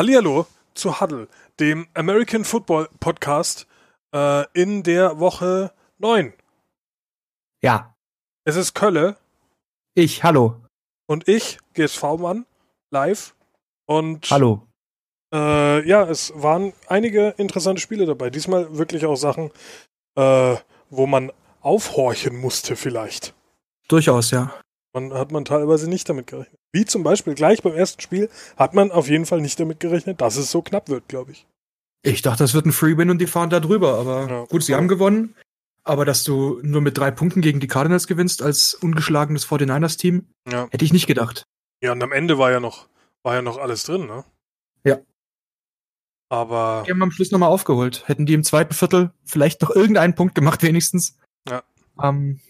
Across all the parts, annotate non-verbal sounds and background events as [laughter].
Hallihallo zu Huddle, dem American Football Podcast äh, in der Woche 9. Ja, Es ist Kölle ich, hallo. und ich, GSV-Mann, live. Und Hallo. Äh, ja, es waren einige interessante Spiele dabei. Diesmal wirklich auch Sachen, äh, wo man aufhorchen musste vielleicht. Durchaus, ja. Man hat man teilweise nicht damit gerechnet. Wie zum Beispiel gleich beim ersten Spiel hat man auf jeden Fall nicht damit gerechnet, dass es so knapp wird, glaube ich. Ich dachte, das wird ein Free Win und die fahren da drüber, aber Ja. gut, sie haben gewonnen. Aber dass du nur mit drei Punkten gegen die Cardinals gewinnst als ungeschlagenes 49ers-Team, Ja. hätte ich nicht gedacht. Ja, und am Ende war ja noch, war ja noch alles drin, ne? Ja. Aber Die haben am Schluss nochmal aufgeholt. Hätten die im zweiten Viertel vielleicht noch irgendeinen Punkt gemacht, wenigstens. Ja. Ähm,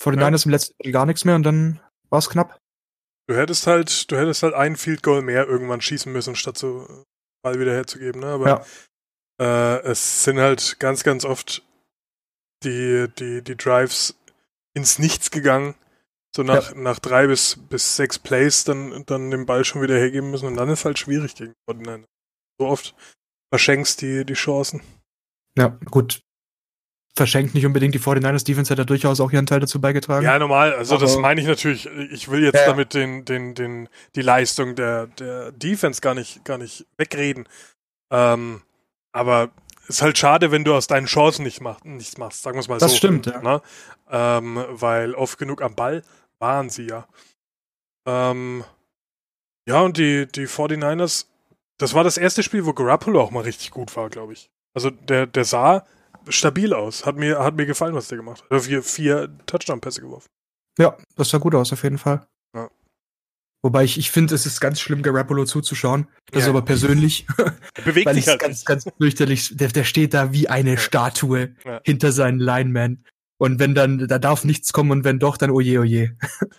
49ers im letzten Viertel gar nichts mehr und dann war es knapp. Du hättest halt, du hättest halt ein Field Goal mehr irgendwann schießen müssen, statt so äh, Ball wieder herzugeben, ne? Aber äh, es sind halt ganz, ganz oft die, die, die Drives ins Nichts gegangen. So nach, nach drei bis, bis sechs Plays dann, dann den Ball schon wieder hergeben müssen und dann ist halt schwierig gegen Fortnite. So oft verschenkst die, die Chancen. Ja, gut. Verschenkt nicht unbedingt. Die 49ers Defense hat da durchaus auch ihren Teil dazu beigetragen. Ja, normal. Also das Aber- meine ich natürlich. Ich will jetzt Ja. damit den, den, den, die Leistung der, der Defense gar nicht, gar nicht wegreden. Ähm, aber ist halt schade, wenn du aus deinen Chancen nicht mach, nichts machst. Sagen wir es mal Das so. stimmt, ja. Ne? Ähm, weil oft genug am Ball waren sie ja. Ähm, ja, und die, die 49ers, das war das erste Spiel, wo Garoppolo auch mal richtig gut war, glaube ich. Also der, der sah stabil aus. Hat mir, hat mir gefallen, was der gemacht hat. Hat vier, vier Touchdown-Pässe geworfen. Ja, das sah gut aus, auf jeden Fall. Ja. Wobei ich, ich finde, es ist ganz schlimm, Garoppolo zuzuschauen. Das Ja. ist aber persönlich, Er bewegt weil sich ich halt ganz, nicht. ganz fürchterlich, der, der steht da wie eine Ja. Statue Ja. hinter seinen Lineman. Und wenn dann, da darf nichts kommen und wenn doch, dann oje, oje. [laughs]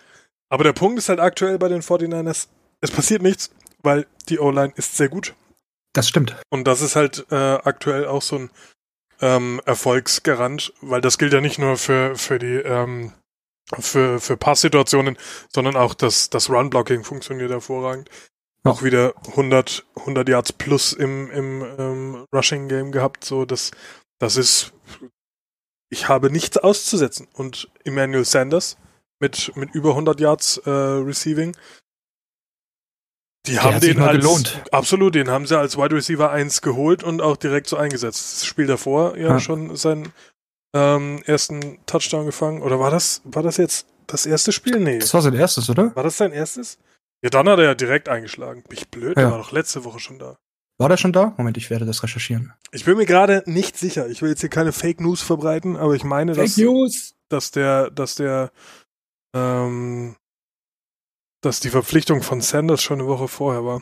Aber der Punkt ist halt aktuell bei den 49ers, es passiert nichts, weil die O-Line ist sehr gut. Das stimmt. Und das ist halt äh, aktuell auch so ein ähm, Erfolgsgarant, weil das gilt ja nicht nur für, für die ähm, für, für Passsituationen, sondern auch das, das Run-Blocking funktioniert hervorragend. Ja. Auch wieder 100, 100 Yards plus im, im ähm, Rushing-Game gehabt. So, das, das ist, ich habe nichts auszusetzen. Und Emmanuel Sanders mit, mit über 100 Yards äh, Receiving, die Der haben den als, gelohnt. absolut, den haben sie als Wide Receiver 1 geholt und auch direkt so eingesetzt. Das Spiel davor ja, Ja. schon seinen ähm, ersten Touchdown gefangen. Oder war das, war das jetzt das erste Spiel? Nee. Das war sein erstes, oder? War das sein erstes? Ja, dann hat er ja direkt eingeschlagen. Bin ich blöd, der Ja. war doch letzte Woche schon da. War der schon da? Moment, ich werde das recherchieren. Ich bin mir gerade nicht sicher. Ich will jetzt hier keine Fake News verbreiten, aber ich meine, dass, News! dass der, dass der, ähm, dass die Verpflichtung von Sanders schon eine Woche vorher war.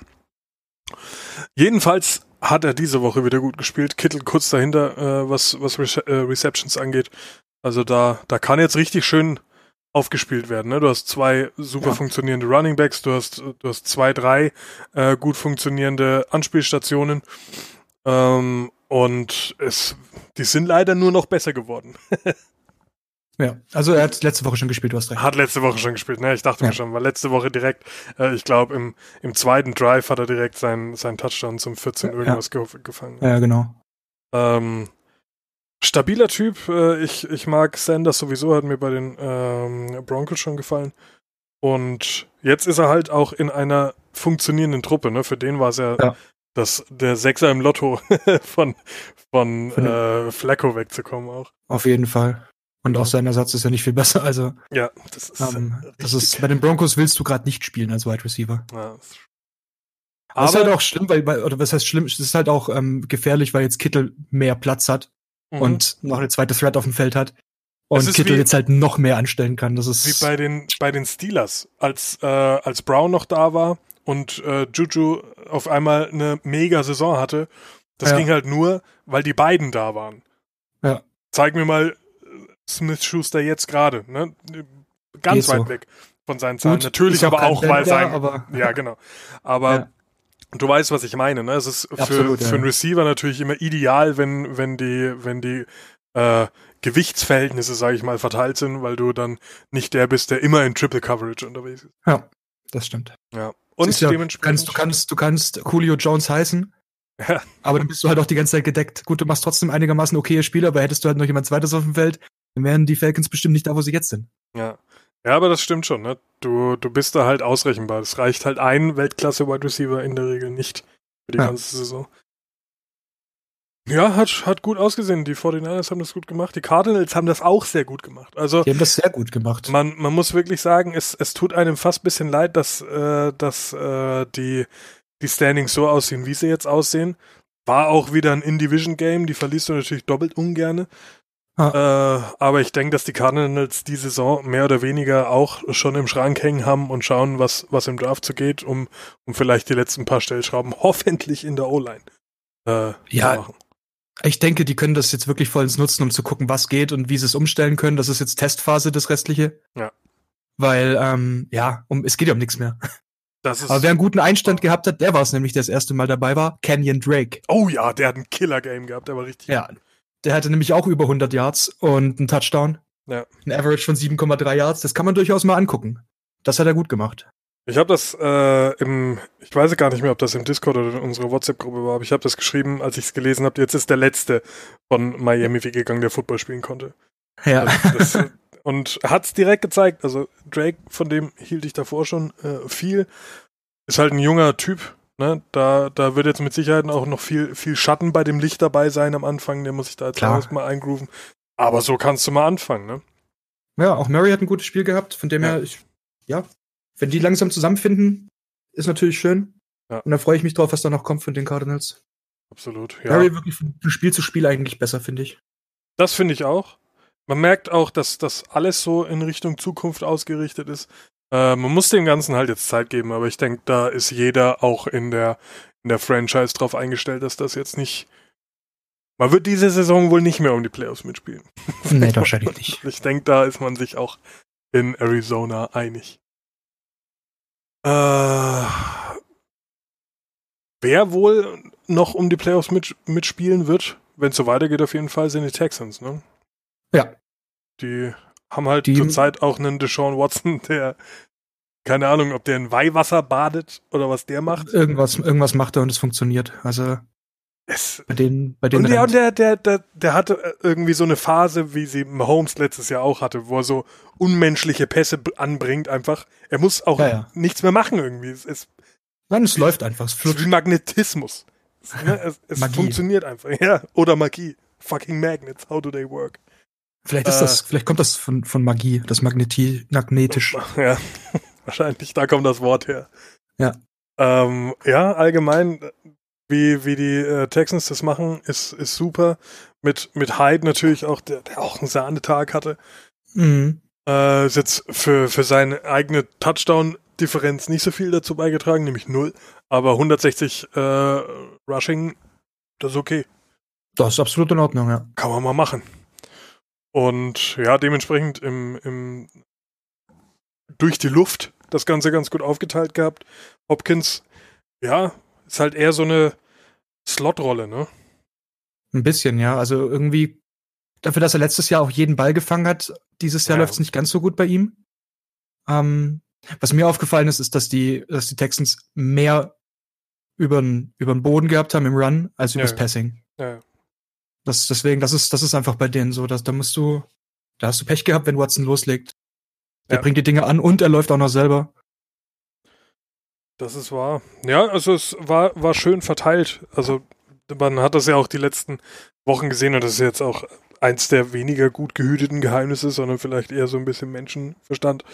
Jedenfalls hat er diese Woche wieder gut gespielt. Kittel kurz dahinter, äh, was, was Rece äh, Receptions angeht. Also da, da kann jetzt richtig schön aufgespielt werden. Ne? Du hast zwei super Ja. funktionierende Running Backs, du hast, du hast zwei, drei äh, gut funktionierende Anspielstationen. Ähm, und es, die sind leider nur noch besser geworden. [laughs] Ja, also er hat letzte Woche schon gespielt, du hast recht. Hat letzte Woche schon gespielt, ne? Ich dachte Ja. mir schon, war letzte Woche direkt, äh, ich glaube, im, im zweiten Drive hat er direkt seinen, seinen Touchdown zum 14 Ja. irgendwas ge gefangen. Ja, genau. Ähm, stabiler Typ, äh, ich, ich mag Sanders sowieso, hat mir bei den ähm, Broncos schon gefallen. Und jetzt ist er halt auch in einer funktionierenden Truppe, ne? Für den war es ja, Ja. das, der Sechser im Lotto [laughs] von, von Von äh, Flacco wegzukommen auch. Auf jeden Fall. Und auch sein Ersatz ist ja nicht viel besser. Also, Ja, das ist, ähm, das ist bei den Broncos willst du gerade nicht spielen als Wide Receiver. ja, das ist- Aber ist Aber- halt auch schlimm, weil, weil oder was heißt schlimm? Es ist halt auch ähm, gefährlich, weil jetzt Kittel mehr Platz hat Mhm. und noch eine zweite Threat auf dem Feld hat. Und ist Kittel wie- jetzt halt noch mehr anstellen kann. Das ist Wie bei den, bei den Steelers, als, äh, als Brown noch da war und äh, Juju auf einmal eine mega Saison hatte. Das Ja. ging halt nur, weil die beiden da waren. Ja. Zeig mir mal Smith Schuster jetzt gerade, ne? Ganz Geht weit so. weg von seinen Zahlen. Gut, Natürlich ist aber auch, weil sein. aber ja, genau. Aber Ja. du weißt, was ich meine, ne? Es ist für, Absolut, für ja. einen Receiver natürlich immer ideal, wenn, wenn die, wenn die äh, Gewichtsverhältnisse, sage ich mal, verteilt sind, weil du dann nicht der bist, der immer in Triple Coverage unterwegs ist. ja, das stimmt. Ja. Und ja, dementsprechend. Kannst, du, kannst, du kannst Julio Jones heißen. Ja. Aber dann bist du halt auch die ganze Zeit gedeckt. Gut, du machst trotzdem einigermaßen okaye Spieler, aber hättest du halt noch jemand zweites auf dem Feld, dann wären die Falcons bestimmt nicht da, wo sie jetzt sind. Ja. Ja, aber das stimmt schon, ne? Du, du bist da halt ausrechenbar. Es reicht halt ein Weltklasse-Wide Receiver in der Regel nicht für die ja. ganze Saison. Ja, hat, hat gut ausgesehen. Die 49ers haben das gut gemacht. Die Cardinals haben das auch sehr gut gemacht. Also, die haben das sehr gut gemacht. Man, man muss wirklich sagen, es, es tut einem fast ein bisschen leid, dass, äh, dass äh, die, die Standings so aussehen, wie sie jetzt aussehen. War auch wieder ein In-Division-Game, die verliest du natürlich doppelt ungerne. Ah. Äh, aber ich denke, dass die Cardinals die Saison mehr oder weniger auch schon im Schrank hängen haben und schauen, was, was im Draft so geht, um, um vielleicht die letzten paar Stellschrauben [laughs] hoffentlich in der O-Line äh, ja, zu machen. Ich denke, die können das jetzt wirklich vollends nutzen, um zu gucken, was geht und wie sie es umstellen können. Das ist jetzt Testphase, das Restliche. Ja. Weil, ähm, ja, um, es geht ja um nichts mehr. Das ist Aber wer einen guten Einstand gehabt hat, der war es nämlich, der das erste Mal dabei war, Canyon Drake. Oh ja, der hat ein Killer-Game gehabt, der war richtig Ja, der hatte nämlich auch über 100 Yards und einen Touchdown. Ja. Ein Average von 7,3 Yards, das kann man durchaus mal angucken. Das hat er gut gemacht. Ich habe das äh, im, ich weiß gar nicht mehr, ob das im Discord oder in unserer WhatsApp-Gruppe war, aber ich habe das geschrieben, als ich es gelesen habe. Jetzt ist der letzte von Miami weggegangen, der Football spielen konnte. Ja. Also das, und hat es direkt gezeigt. Also Drake, von dem hielt ich davor schon äh, viel, ist halt ein junger Typ. Ne? Da, da wird jetzt mit Sicherheit auch noch viel, viel Schatten bei dem Licht dabei sein am Anfang. Der muss sich da jetzt erstmal eingrooven. Aber so kannst du mal anfangen, ne? Ja, auch Murray hat ein gutes Spiel gehabt, von dem ja. her, ich, ja, wenn die langsam zusammenfinden, ist natürlich schön. Ja. Und da freue ich mich drauf, was da noch kommt von den Cardinals. Absolut, ja. Harry wirklich von Spiel zu Spiel eigentlich besser, finde ich. Das finde ich auch. Man merkt auch, dass das alles so in Richtung Zukunft ausgerichtet ist. Äh, man muss dem Ganzen halt jetzt Zeit geben, aber ich denke, da ist jeder auch in der, in der Franchise drauf eingestellt, dass das jetzt nicht. Man wird diese Saison wohl nicht mehr um die Playoffs mitspielen. [laughs] Nee, wahrscheinlich nicht. Ich denke, da ist man sich auch in Arizona einig. Äh, wer wohl noch um die Playoffs mit, mitspielen wird, wenn es so weitergeht, auf jeden Fall, sind die Texans, ne? Ja. Die haben halt die, zurzeit auch einen Deshaun Watson, [laughs] der keine Ahnung, ob der in Weihwasser badet oder was der macht. Irgendwas, irgendwas macht er und es funktioniert. Also es, bei denen, bei denen. Und, der, der, der, der, der hatte irgendwie so eine Phase, wie sie Mahomes letztes Jahr auch hatte, wo er so unmenschliche Pässe anbringt einfach. Er muss auch ja, ja. nichts mehr machen irgendwie. Es, es, Nein, es läuft einfach. Es ist wie Magnetismus. Es, ne, es [laughs] funktioniert einfach. [laughs] Ja, oder Magie. Fucking Magnets, how do they work? Vielleicht ist äh, das, vielleicht kommt das von, von Magie, das Magneti magnetisch. [laughs] Ja, wahrscheinlich, da kommt das Wort her. Ja. Ähm, ja, allgemein, wie, wie die äh, Texans das machen, ist, ist super. Mit, mit Hyde natürlich auch, der, der auch einen Sahnetag hatte. Mhm. Äh, ist jetzt für, für seine eigene Touchdown-Differenz nicht so viel dazu beigetragen, nämlich null. Aber 160 äh, Rushing, das ist okay. Das ist absolut in Ordnung, ja. Kann man mal machen. Und ja, dementsprechend im, im durch die Luft das Ganze ganz gut aufgeteilt gehabt. Hopkins, ja, ist halt eher so eine Slot-Rolle, ne? Ein bisschen, ja. Also irgendwie, dafür, dass er letztes Jahr auch jeden Ball gefangen hat, dieses Jahr ja. läuft es nicht ganz so gut bei ihm. Ähm, was mir aufgefallen ist, ist, dass die, dass die Texans mehr über den Boden gehabt haben im Run als übers ja. Passing. Ja. Das, deswegen, das ist, das ist einfach bei denen so, dass da musst du, da hast du Pech gehabt, wenn Watson loslegt. Der ja. bringt die Dinge an und er läuft auch noch selber. Das ist wahr. Ja, also es war, war schön verteilt. Also man hat das ja auch die letzten Wochen gesehen und das ist jetzt auch eins der weniger gut gehüteten Geheimnisse, sondern vielleicht eher so ein bisschen Menschenverstand.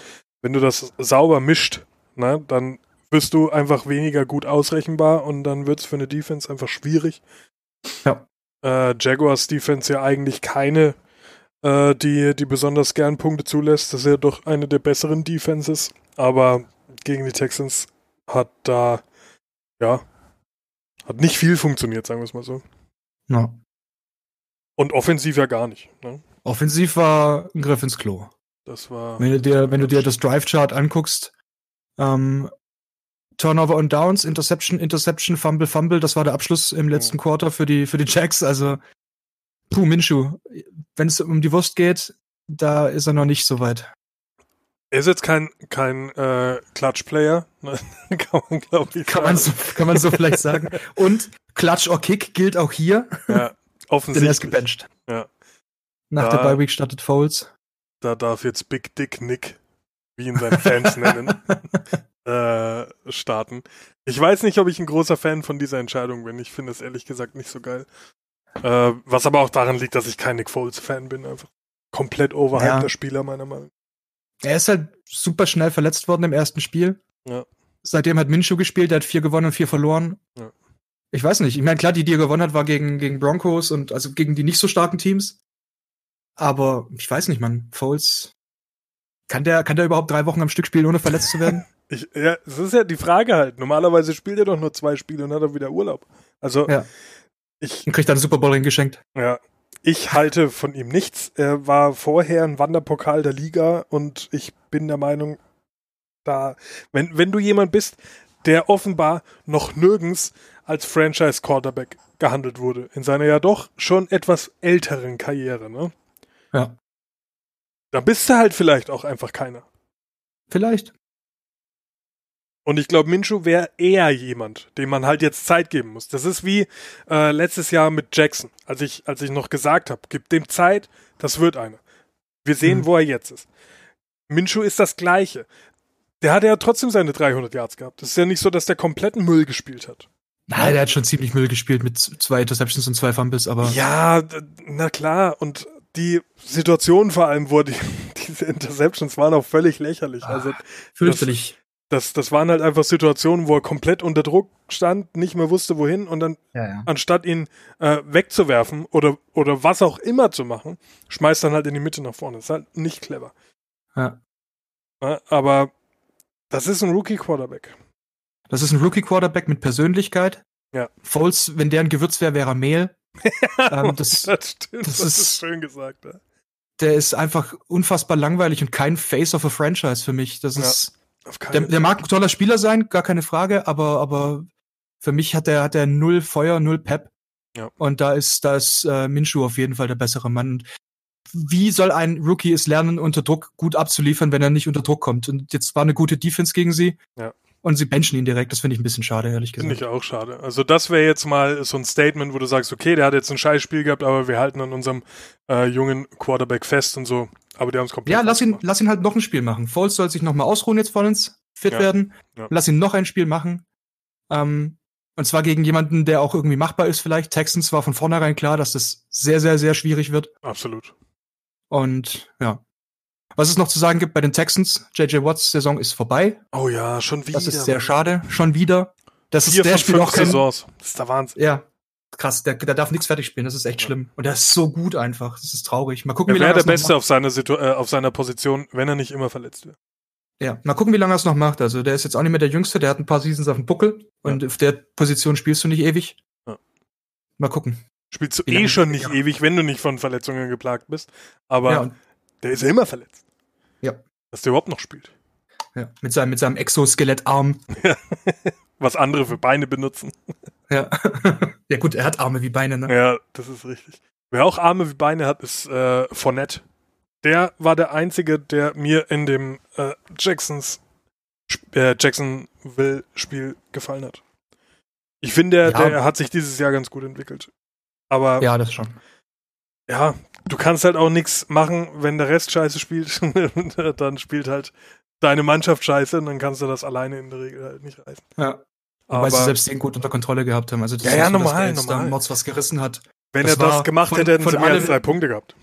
Wenn du das sauber mischt, ne, dann wirst du einfach weniger gut ausrechenbar und dann wird es für eine Defense einfach schwierig. Ja äh, Jaguars Defense ja eigentlich keine, äh, die, die besonders gern Punkte zulässt. Das ist ja doch eine der besseren Defenses. Aber gegen die Texans hat da, ja, hat nicht viel funktioniert, sagen wir es mal so. Ja. Und offensiv ja gar nicht. Ne? Offensiv war ein Griff ins Klo. Das war. Wenn du dir, wenn du dir das Drive-Chart anguckst, ähm, Turnover und Downs, Interception, Interception, Fumble, Fumble. Das war der Abschluss im letzten mhm. Quarter für die, für die Jacks. Also, puh, Minshu. Wenn es um die Wurst geht, da ist er noch nicht so weit. Er ist jetzt kein, kein äh, Clutch-Player, ne? [laughs] kann man glaube ich kann man, so, kann man so vielleicht sagen. Und Clutch or Kick gilt auch hier. Ja, offensichtlich. [laughs] Denn er ist gebencht. Ja. Nach da, der Bye-Week startet Foles. Da darf jetzt Big Dick Nick, wie ihn seine Fans nennen, [laughs] äh, starten. Ich weiß nicht, ob ich ein großer Fan von dieser Entscheidung bin. Ich finde es ehrlich gesagt nicht so geil. Äh, was aber auch daran liegt, dass ich kein Nick Foles-Fan bin. Einfach komplett overhyped ja. der Spieler, meiner Meinung nach. Er ist halt super schnell verletzt worden im ersten Spiel. Ja. Seitdem hat Minshew gespielt, der hat vier gewonnen und vier verloren. Ja. Ich weiß nicht. Ich meine, klar, die, die er gewonnen hat, war gegen, gegen Broncos und also gegen die nicht so starken Teams. Aber ich weiß nicht, man. Foles, kann der, kann der überhaupt drei Wochen am Stück spielen, ohne verletzt zu werden? [laughs] ich, ja, das ist ja die Frage halt. Normalerweise spielt er doch nur zwei Spiele und hat er wieder Urlaub. Also, ja. ich. Und kriegt dann einen Super Bowl geschenkt. Ja, ich halte von ihm nichts. Er war vorher ein Wanderpokal der Liga und ich bin der Meinung, da, wenn, wenn du jemand bist, der offenbar noch nirgends als Franchise Quarterback gehandelt wurde, in seiner ja doch schon etwas älteren Karriere, ne? Ja. Dann bist du halt vielleicht auch einfach keiner. Vielleicht. Und ich glaube, Minshu wäre eher jemand, dem man halt jetzt Zeit geben muss. Das ist wie äh, letztes Jahr mit Jackson, als ich, als ich noch gesagt habe, gib dem Zeit, das wird einer. Wir sehen, mhm. wo er jetzt ist. Minshu ist das Gleiche. Der hat ja trotzdem seine 300 Yards gehabt. Das ist ja nicht so, dass der kompletten Müll gespielt hat. Nein, der hat schon ziemlich Müll gespielt mit zwei Interceptions und zwei Fumbles, aber. Ja, na klar. Und die Situation vor allem, wo die, [laughs] diese Interceptions waren auch völlig lächerlich. Also, fürchterlich. Das, das waren halt einfach Situationen, wo er komplett unter Druck stand, nicht mehr wusste, wohin und dann, ja, ja. anstatt ihn äh, wegzuwerfen oder, oder was auch immer zu machen, schmeißt dann halt in die Mitte nach vorne. Das ist halt nicht clever. Ja. ja aber das ist ein Rookie-Quarterback. Das ist ein Rookie-Quarterback mit Persönlichkeit. Ja. Foles, wenn der ein Gewürz wäre, wäre er Mehl. [laughs] ähm, das, das stimmt, das, das ist, schön gesagt. Ja. Der ist einfach unfassbar langweilig und kein Face of a Franchise für mich. Das ist der, der, mag ein toller Spieler sein, gar keine Frage, aber, aber für mich hat er, hat er null Feuer, null Pep. Ja. Und da ist, da ist äh, Minshu auf jeden Fall der bessere Mann. Wie soll ein Rookie es lernen, unter Druck gut abzuliefern, wenn er nicht unter Druck kommt? Und jetzt war eine gute Defense gegen sie. Ja. Und sie benchen ihn direkt. Das finde ich ein bisschen schade, ehrlich gesagt. Finde ich auch schade. Also das wäre jetzt mal so ein Statement, wo du sagst, okay, der hat jetzt ein Scheißspiel gehabt, aber wir halten an unserem äh, jungen Quarterback fest und so. Aber die haben es komplett. Ja, lass ihn, lass ihn halt noch ein Spiel machen. Foles soll sich nochmal ausruhen jetzt vollends, fit ja, werden. Ja. Lass ihn noch ein Spiel machen. Ähm, und zwar gegen jemanden, der auch irgendwie machbar ist vielleicht. Texans war von vornherein klar, dass das sehr, sehr, sehr schwierig wird. Absolut. Und ja. Was es noch zu sagen gibt bei den Texans, JJ Watts Saison ist vorbei. Oh ja, schon wieder. Das ist sehr schade. Schon wieder. Das Vier ist der Spiel auch kein, Saisons. Das ist der Wahnsinn. Ja, krass, der, der darf nichts fertig spielen, das ist echt schlimm. Und der ist so gut einfach, das ist traurig. Mal gucken, er wie lange er der Beste auf seiner, Situ äh, auf seiner Position, wenn er nicht immer verletzt wird. Ja, mal gucken, wie lange er es noch macht. Also der ist jetzt auch nicht mehr der Jüngste, der hat ein paar Seasons auf dem Buckel und ja. auf der Position spielst du nicht ewig. Ja. Mal gucken. Spielst du eh schon nicht ja. ewig, wenn du nicht von Verletzungen geplagt bist. Aber der ist ja immer verletzt. Ja. Dass der überhaupt noch spielt. Ja, mit seinem, mit seinem Exoskelettarm. [laughs] Was andere für Beine benutzen. Ja. [laughs] ja, gut, er hat Arme wie Beine, ne? Ja, das ist richtig. Wer auch Arme wie Beine hat, ist äh, Fournette. Der war der Einzige, der mir in dem äh, Jacksons äh, Jacksonville-Spiel gefallen hat. Ich finde, der, ja. der hat sich dieses Jahr ganz gut entwickelt. Aber. Ja, das schon. Ja, du kannst halt auch nichts machen, wenn der Rest scheiße spielt. [laughs] dann spielt halt deine Mannschaft scheiße und dann kannst du das alleine in der Regel halt nicht reißen. Ja. Aber Weil sie selbst den gut unter Kontrolle gehabt haben. Also das ja, ja, so, normal, dass normal. Mods was gerissen hat. Wenn das er das gemacht von, hätte, hätten sie mehr als drei Punkte gehabt.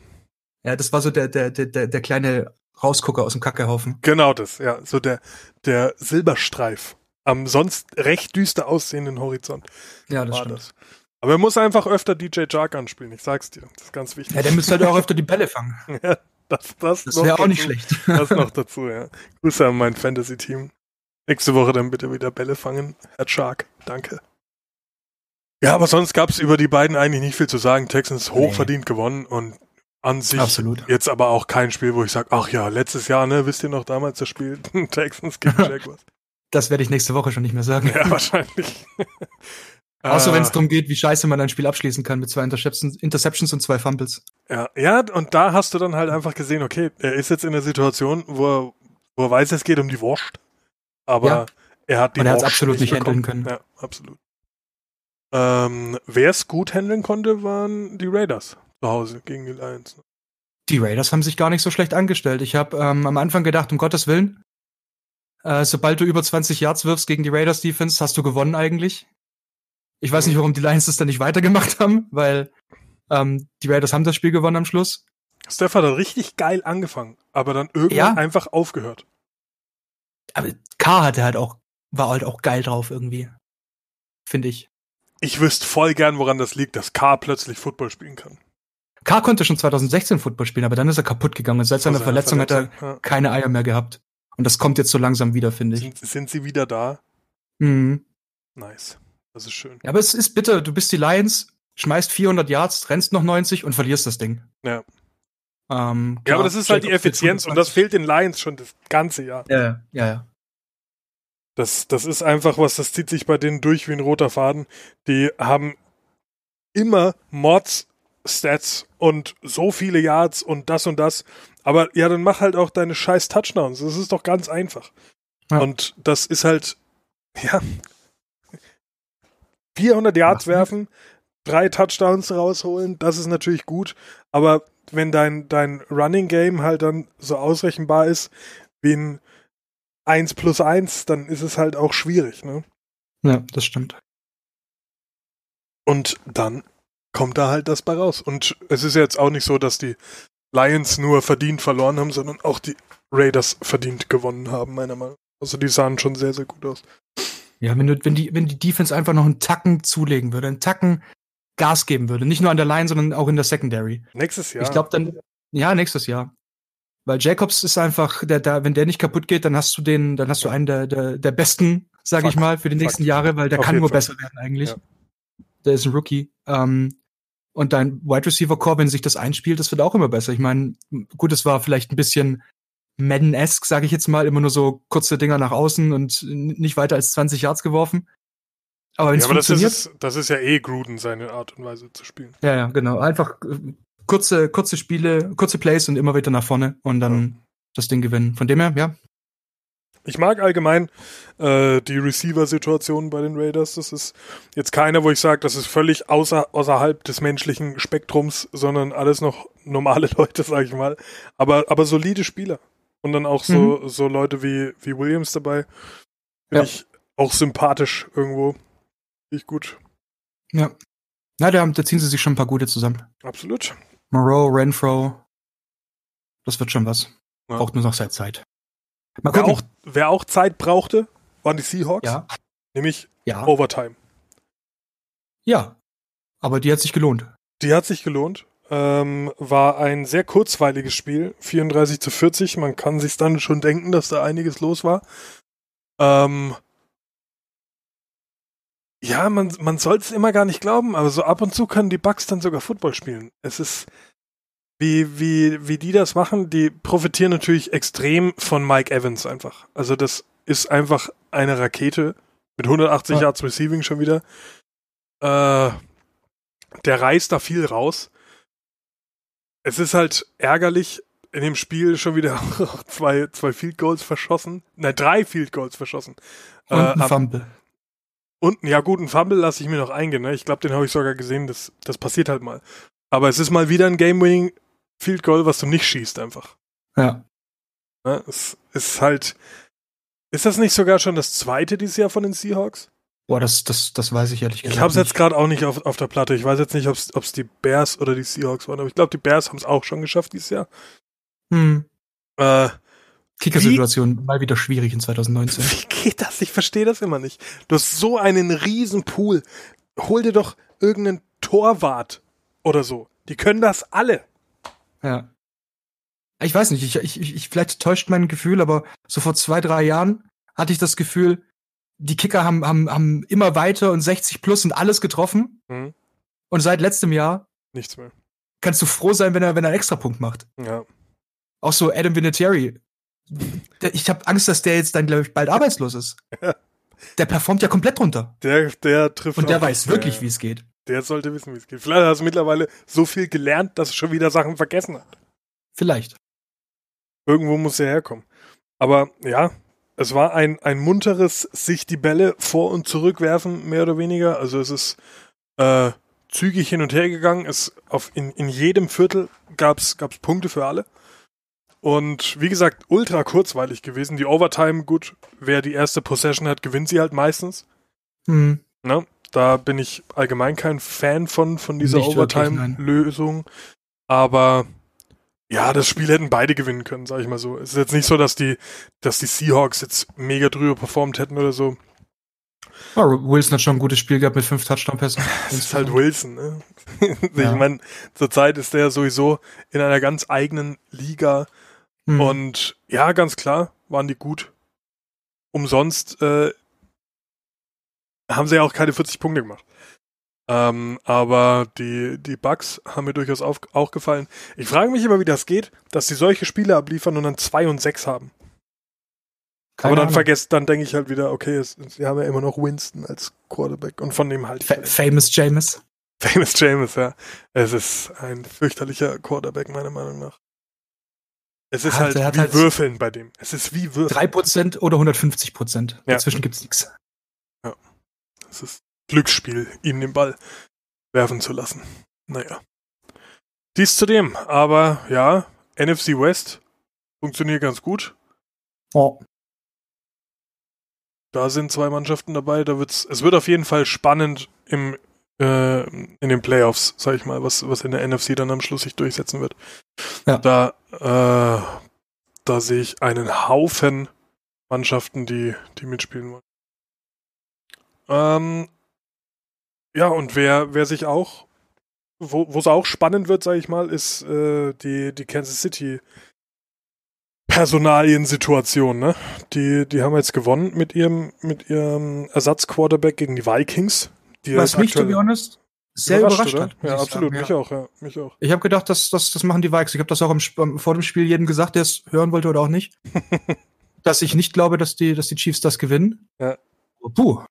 Ja, das war so der, der, der, der kleine Rausgucker aus dem Kackehaufen. Genau das, ja. So der, der Silberstreif am sonst recht düster aussehenden Horizont. Ja, das stimmt. Das. Aber er muss einfach öfter DJ Jark anspielen, ich sag's dir. Das ist ganz wichtig. Ja, der müsste halt auch öfter die Bälle fangen. [laughs] ja, das, das, das wäre auch nicht schlecht. das noch [laughs] dazu, ja. Grüße an mein Fantasy-Team. Nächste Woche dann bitte wieder Bälle fangen, Herr Shark. Danke. Ja, aber sonst gab es über die beiden eigentlich nicht viel zu sagen. Texans hochverdient nee. gewonnen und an sich Absolut. jetzt aber auch kein Spiel, wo ich sage, ach ja, letztes Jahr, ne, wisst ihr noch damals das Spiel [laughs] Texans gegen Jaguars? Das werde ich nächste Woche schon nicht mehr sagen. Ja, wahrscheinlich. Außer wenn es darum geht, wie scheiße man ein Spiel abschließen kann mit zwei Interceptions, Interceptions und zwei Fumbles. Ja, ja, und da hast du dann halt einfach gesehen, okay, er ist jetzt in der Situation, wo er wo er weiß, es geht um die Wurst. Aber ja. er hat die Und er hat es absolut nicht handeln können. Ja, absolut. Ähm, Wer es gut handeln konnte, waren die Raiders zu Hause gegen die Lions. Die Raiders haben sich gar nicht so schlecht angestellt. Ich habe ähm, am Anfang gedacht, um Gottes Willen, äh, sobald du über 20 Yards wirfst gegen die Raiders Defense, hast du gewonnen eigentlich. Ich weiß nicht, warum die Lions das dann nicht weitergemacht haben, weil ähm, die Raiders haben das Spiel gewonnen am Schluss. Steph hat richtig geil angefangen, aber dann irgendwann ja. einfach aufgehört. Aber K hatte halt auch, war halt auch geil drauf irgendwie. Finde ich. Ich wüsste voll gern, woran das liegt, dass K plötzlich Football spielen kann. K konnte schon 2016 Football spielen, aber dann ist er kaputt gegangen. Und seit seiner Verletzung, Verletzung, hat er ja. keine Eier mehr gehabt. Und das kommt jetzt so langsam wieder, finde ich. Sind, sind, sie wieder da? Mhm. Nice. Das ist schön. Ja, aber es ist bitter. Du bist die Lions, schmeißt 400 Yards, rennst noch 90 und verlierst das Ding. Ja. Ähm, klar, ja, aber das ist halt die Effizienz und das fehlt den Lions schon das ganze Jahr. Ja, ja, ja. Das, das ist einfach was, das zieht sich bei denen durch wie ein roter Faden. Die haben immer Mods, Stats und so viele Yards und das und das. Aber ja, dann mach halt auch deine scheiß Touchdowns. Das ist doch ganz einfach. Ja. Und das ist halt, ja, 400 Yards werfen, drei Touchdowns rausholen, das ist natürlich gut. Aber wenn dein, dein Running Game halt dann so ausrechenbar ist wie ein 1 plus 1, dann ist es halt auch schwierig, ne? Ja, das stimmt. Und dann kommt da halt das bei raus. Und es ist jetzt auch nicht so, dass die Lions nur verdient verloren haben, sondern auch die Raiders verdient gewonnen haben, meiner Meinung nach. Also die sahen schon sehr, sehr gut aus. Ja, wenn, du, wenn, die, wenn die Defense einfach noch einen Tacken zulegen würde, einen Tacken Gas geben würde, nicht nur an der Line, sondern auch in der Secondary. Nächstes Jahr. Ich glaube dann, ja, nächstes Jahr. Weil Jacobs ist einfach, der, der, wenn der nicht kaputt geht, dann hast du den, dann hast du einen der, der, der besten, sage ich mal, für die nächsten Fuck. Jahre, weil der Auf kann nur Fall. besser werden eigentlich. Ja. Der ist ein Rookie. Ähm, und dein Wide Receiver Core, wenn sich das einspielt, das wird auch immer besser. Ich meine, gut, es war vielleicht ein bisschen Madden-esque, sage ich jetzt mal, immer nur so kurze Dinger nach außen und nicht weiter als 20 Yards geworfen. Aber ja, funktioniert, das ist, das ist ja eh Gruden seine Art und Weise zu spielen. Ja, ja, genau. Einfach äh, kurze, kurze Spiele, kurze Plays und immer wieder nach vorne und dann ja. das Ding gewinnen. Von dem her, ja. Ich mag allgemein äh, die Receiver-Situation bei den Raiders. Das ist jetzt keiner, wo ich sage, das ist völlig außer, außerhalb des menschlichen Spektrums, sondern alles noch normale [laughs] Leute, sag ich mal. Aber, aber solide Spieler. Und dann auch so, mhm. so Leute wie, wie Williams dabei. Finde ja. ich auch sympathisch irgendwo. Finde ich gut. Ja. Na, da, da ziehen sie sich schon ein paar gute zusammen. Absolut. Moreau, Renfro. Das wird schon was. Ja. Braucht nur noch seine Zeit. Mal wer, auch, wer auch Zeit brauchte, waren die Seahawks. Ja. Nämlich ja. Overtime. Ja. Aber die hat sich gelohnt. Die hat sich gelohnt. Ähm, war ein sehr kurzweiliges Spiel. 34 zu 40. Man kann sich dann schon denken, dass da einiges los war. Ähm, ja, man, man soll es immer gar nicht glauben, aber so ab und zu können die Bugs dann sogar Football spielen. Es ist, wie, wie, wie die das machen, die profitieren natürlich extrem von Mike Evans einfach. Also das ist einfach eine Rakete mit 180 ja. Yards Receiving schon wieder. Äh, der reißt da viel raus. Es ist halt ärgerlich, in dem Spiel schon wieder [laughs] zwei, zwei Field Goals verschossen. Nein, drei Field Goals verschossen. Und äh, ein Fumble. Und ja, gut, ein Fumble lasse ich mir noch eingehen. Ne? Ich glaube, den habe ich sogar gesehen. Das, das passiert halt mal. Aber es ist mal wieder ein Game-Winning Field Goal, was du nicht schießt einfach. Ja. Ne? Es ist halt. Ist das nicht sogar schon das zweite dieses Jahr von den Seahawks? Boah, das, das, das weiß ich ehrlich gesagt. Ich habe es jetzt gerade auch nicht auf, auf der Platte. Ich weiß jetzt nicht, ob es die Bears oder die Seahawks waren, aber ich glaube, die Bears haben es auch schon geschafft dieses Jahr. Hm. Äh, Kicker-Situation mal wieder schwierig in 2019. [laughs] Wie geht das? Ich verstehe das immer nicht. Du hast so einen riesen Pool. Hol dir doch irgendeinen Torwart oder so. Die können das alle. Ja. Ich weiß nicht, ich, ich, ich, vielleicht täuscht mein Gefühl, aber so vor zwei, drei Jahren hatte ich das Gefühl, die Kicker haben, haben, haben immer weiter und 60 plus und alles getroffen. Mhm. Und seit letztem Jahr nichts mehr. Kannst du froh sein, wenn er, wenn er einen Extrapunkt macht. Ja. Auch so Adam Vinatieri. Ich habe Angst, dass der jetzt dann, glaube ich, bald arbeitslos ist. Der performt ja komplett runter. Der, der trifft. Und der weiß wirklich, wie es geht. Der sollte wissen, wie es geht. Vielleicht hast du mittlerweile so viel gelernt, dass er schon wieder Sachen vergessen hat. Vielleicht. Irgendwo muss er herkommen. Aber ja, es war ein, ein munteres sich die Bälle vor und zurückwerfen, mehr oder weniger. Also es ist äh, zügig hin und her gegangen. Es auf in, in jedem Viertel gab's gab's Punkte für alle. Und wie gesagt, ultra kurzweilig gewesen. Die Overtime, gut, wer die erste Possession hat, gewinnt sie halt meistens. Mhm. Ne? Da bin ich allgemein kein Fan von, von dieser Overtime-Lösung. Aber ja, das Spiel hätten beide gewinnen können, sag ich mal so. Es ist jetzt nicht so, dass die, dass die Seahawks jetzt mega drüber performt hätten oder so. Ja, Wilson hat schon ein gutes Spiel gehabt mit fünf Touchdown-Pässen. [laughs] Das ist halt Wilson, ne? [laughs] ja. Ich meine, zurzeit ist der sowieso in einer ganz eigenen Liga. Hm. Und ja, ganz klar, waren die gut. Umsonst äh, haben sie ja auch keine 40 Punkte gemacht. Ähm, aber die, die Bugs haben mir durchaus auf, auch gefallen. Ich frage mich immer, wie das geht, dass sie solche Spiele abliefern und dann 2 und 6 haben. Keine aber dann vergesst, dann denke ich halt wieder, okay, es, sie haben ja immer noch Winston als Quarterback und von dem halt. Fa famous James. Famous James, ja. Es ist ein fürchterlicher Quarterback, meiner Meinung nach. Es ist hat, halt wie halt Würfeln bei dem. Es ist wie Würfeln. 3% oder 150%. Ja. Dazwischen gibt's nichts. Ja. Es ist Glücksspiel, ihm den Ball werfen zu lassen. Naja. Dies zu dem, aber ja, NFC West funktioniert ganz gut. Oh. Da sind zwei Mannschaften dabei, da wird's, es wird auf jeden Fall spannend im, äh, in den Playoffs, sag ich mal, was, was in der NFC dann am Schluss sich durchsetzen wird. Ja. Da, äh, da sehe ich einen Haufen Mannschaften, die, die mitspielen wollen. Ähm, ja, und wer, wer sich auch, wo es auch spannend wird, sage ich mal, ist äh, die, die Kansas City Personaliensituation, ne? Die, die haben jetzt gewonnen mit ihrem, mit ihrem Ersatzquarterback gegen die Vikings. Die Was mich, to be honest, sehr überrascht, überrascht hat. Ja, absolut, sagen, mich ja. auch, ja, mich auch. Ich habe gedacht, das, das, das machen die Vikes. Ich habe das auch im, vor dem Spiel jedem gesagt, der es hören wollte oder auch nicht. [laughs] dass ich nicht glaube, dass die, dass die Chiefs das gewinnen. Ja. Puh,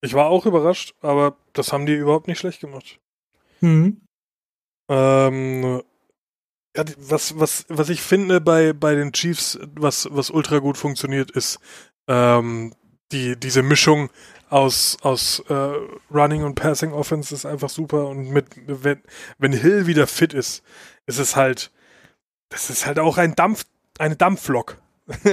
ich war auch überrascht, aber das haben die überhaupt nicht schlecht gemacht. Mhm. Ähm, ja, was, was, was ich finde bei, bei den Chiefs, was, was ultra gut funktioniert, ist ähm, die, diese Mischung aus, aus äh, Running und Passing Offense ist einfach super. Und mit, wenn, wenn Hill wieder fit ist, ist es halt, das ist halt auch ein Dampf, eine Dampflok.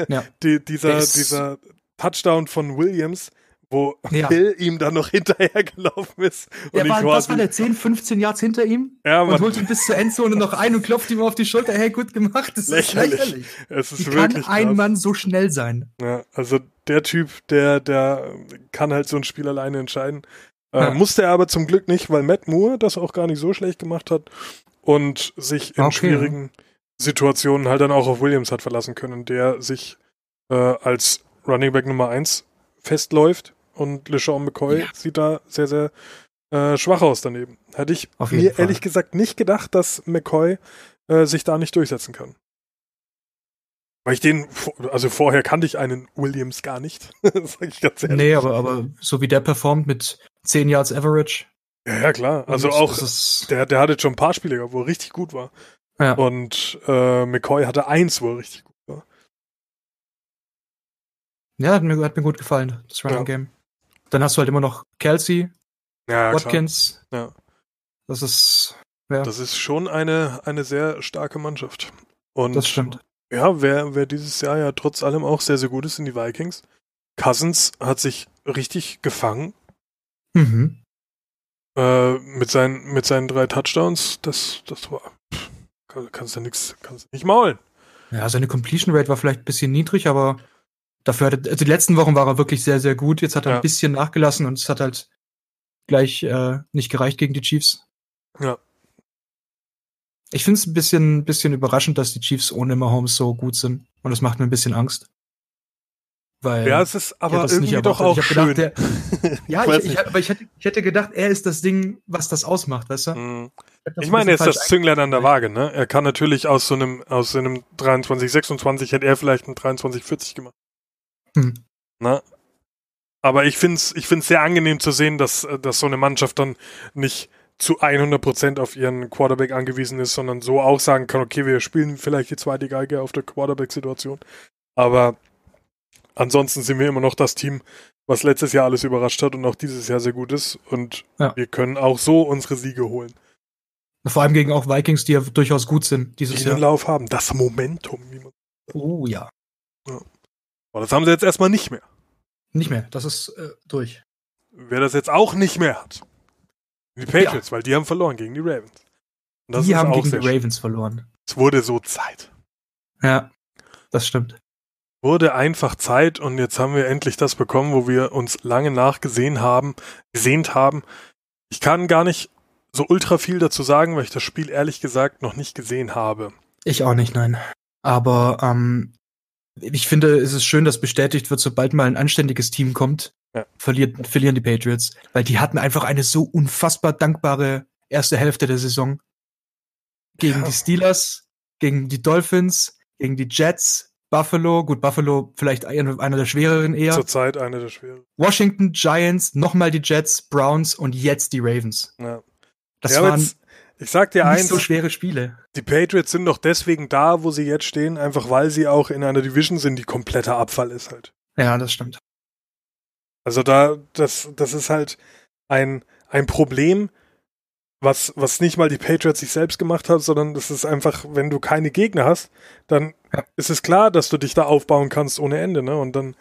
Ja. [laughs] die, dieser, dieser Touchdown von Williams wo ja. Hill ihm dann noch hinterhergelaufen ist. Und war, was war der 10, 15 Yards hinter ihm? Ja, man. Und holt ihn bis zur Endzone noch ein und klopft ihm auf die Schulter. Hey, gut gemacht. Das lächerlich. ist lächerlich. Es ist Wie wirklich kann ein krass. Mann so schnell sein? Ja, also der Typ, der, der kann halt so ein Spiel alleine entscheiden. Äh, ja. Musste er aber zum Glück nicht, weil Matt Moore das auch gar nicht so schlecht gemacht hat und sich in okay. schwierigen Situationen halt dann auch auf Williams hat verlassen können, der sich äh, als Running Back Nummer 1 festläuft und LeSean McCoy ja. sieht da sehr, sehr äh, schwach aus daneben. Hätte ich mir Fall. ehrlich gesagt nicht gedacht, dass McCoy äh, sich da nicht durchsetzen kann. Weil ich den, also vorher kannte ich einen Williams gar nicht. das [laughs] sag ich ganz ehrlich. Nee, aber, aber so wie der performt mit 10 Yards Average. Ja, ja klar. Also auch, der, der hatte schon ein paar Spiele gehabt, wo er richtig gut war. Ja. Und äh, McCoy hatte eins, wo er richtig gut war. Ja, hat mir, hat mir gut gefallen, das Running ja. Game. Dann hast du halt immer noch Kelsey, ja, Watkins. Klar. Ja. Das ist. Ja. Das ist schon eine, eine sehr starke Mannschaft. Und das stimmt. Ja, wer, wer dieses Jahr ja trotz allem auch sehr, sehr gut ist, sind die Vikings. Cousins hat sich richtig gefangen. Mhm. Äh, mit, seinen, mit seinen drei Touchdowns, das, das war. Pff, kannst du nichts, kannst nicht maulen. Ja, seine Completion Rate war vielleicht ein bisschen niedrig, aber Dafür hatte, also die letzten Wochen war er wirklich sehr, sehr gut. Jetzt hat er ja. ein bisschen nachgelassen und es hat halt gleich äh, nicht gereicht gegen die Chiefs. Ja. Ich finde es ein bisschen, bisschen überraschend, dass die Chiefs ohne Mahomes so gut sind. Und das macht mir ein bisschen Angst. Weil ja, es ist aber irgendwie doch auch schön. Gedacht, der, [laughs] ja, ich, ich, aber ich hätte, ich hätte gedacht, er ist das Ding, was das ausmacht, weißt du? Mm. Ich, ich meine, er ist das Zünglein an der Waage, ne? Er kann natürlich aus so einem, aus so einem 23, 26 hätte er vielleicht ein 23, 40 gemacht. Hm. Na? Aber ich finde es ich find's sehr angenehm zu sehen, dass, dass so eine Mannschaft dann nicht zu 100% auf ihren Quarterback angewiesen ist, sondern so auch sagen kann, okay, wir spielen vielleicht die zweite Geige auf der Quarterback-Situation. Aber ansonsten sind wir immer noch das Team, was letztes Jahr alles überrascht hat und auch dieses Jahr sehr gut ist. Und ja. wir können auch so unsere Siege holen. Vor allem gegen auch Vikings, die ja durchaus gut sind dieses die Jahr. Den Lauf haben, das Momentum, wie man. Oh ja. ja. Aber das haben sie jetzt erstmal nicht mehr. Nicht mehr, das ist äh, durch. Wer das jetzt auch nicht mehr hat, die Patriots, ja. weil die haben verloren gegen die Ravens. die haben gegen die Ravens schön. verloren. Es wurde so Zeit. Ja, das stimmt. Wurde einfach Zeit und jetzt haben wir endlich das bekommen, wo wir uns lange nachgesehen haben, gesehnt haben. Ich kann gar nicht so ultra viel dazu sagen, weil ich das Spiel ehrlich gesagt noch nicht gesehen habe. Ich auch nicht, nein. Aber ähm, ich finde, es ist schön, dass bestätigt wird, sobald mal ein anständiges Team kommt, ja. verliert, verlieren die Patriots. Weil die hatten einfach eine so unfassbar dankbare erste Hälfte der Saison. Gegen ja. die Steelers, gegen die Dolphins, gegen die Jets, Buffalo, gut, Buffalo vielleicht einer der schwereren eher. Zurzeit einer der schwereren. Washington Giants, nochmal die Jets, Browns und jetzt die Ravens. Ja. Das waren jetzt, ich sag dir nicht eins, so schwere Spiele. Die Patriots sind doch deswegen da, wo sie jetzt stehen, einfach weil sie auch in einer Division sind, die kompletter Abfall ist halt. Ja, das stimmt. Also da, das, das ist halt ein, ein Problem, was, was nicht mal die Patriots sich selbst gemacht hat, sondern das ist einfach, wenn du keine Gegner hast, dann ja. ist es klar, dass du dich da aufbauen kannst ohne Ende, ne? Und dann,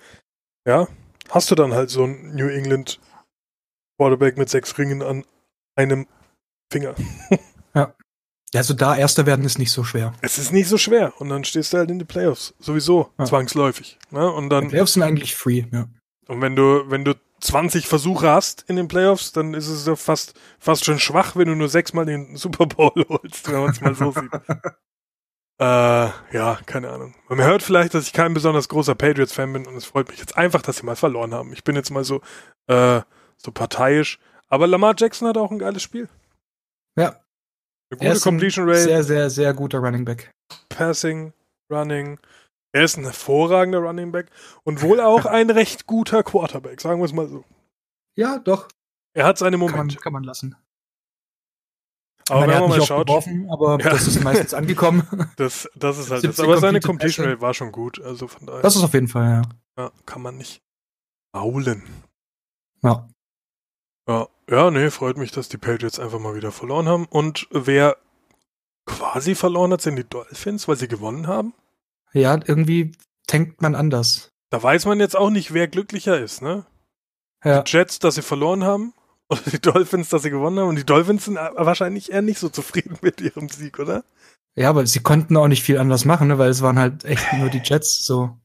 ja, hast du dann halt so ein New England Quarterback mit sechs Ringen an einem Finger. [laughs] ja. Also da Erster werden ist nicht so schwer. Es ist nicht so schwer. Und dann stehst du halt in den Playoffs. Sowieso, ja. zwangsläufig. Ne? Und dann, die Playoffs sind eigentlich free, ja. Und wenn du, wenn du 20 Versuche hast in den Playoffs, dann ist es ja fast, fast schon schwach, wenn du nur sechsmal den Super Bowl [laughs] holst, wenn man es mal so sieht. [laughs] Äh, ja, keine Ahnung. Man hört vielleicht, dass ich kein besonders großer Patriots-Fan bin und es freut mich jetzt einfach, dass sie mal verloren haben. Ich bin jetzt mal so, äh, so parteiisch. Aber Lamar Jackson hat auch ein geiles Spiel. Ja. Eine gute Completion Rate. Sehr, sehr, sehr guter Running Back. Passing, Running. Er ist ein hervorragender Running Back und wohl auch ein [laughs] recht guter Quarterback, sagen wir es mal so. Ja, doch. Er hat seine Momente. Kann man, kann man lassen. Aber meine, wenn man mal schaut, geworfen, aber ja. das ist meistens angekommen. [laughs] Das, das ist halt das. Aber seine Completion Rate war schon gut, also von daher. Das ist auf jeden Fall, ja. Ja, kann man nicht maulen. Ja. Ja, ja, nee, freut mich, dass die Patriots einfach mal wieder verloren haben. Und wer quasi verloren hat, sind die Dolphins, weil sie gewonnen haben. Ja, irgendwie denkt man anders. Da weiß man jetzt auch nicht, wer glücklicher ist, ne? Ja. Die Jets, dass sie verloren haben, [laughs] oder die Dolphins, dass sie gewonnen haben. Und die Dolphins sind wahrscheinlich eher nicht so zufrieden mit ihrem Sieg, oder? Ja, aber sie konnten auch nicht viel anders machen, ne? weil es waren halt echt nur die Jets so.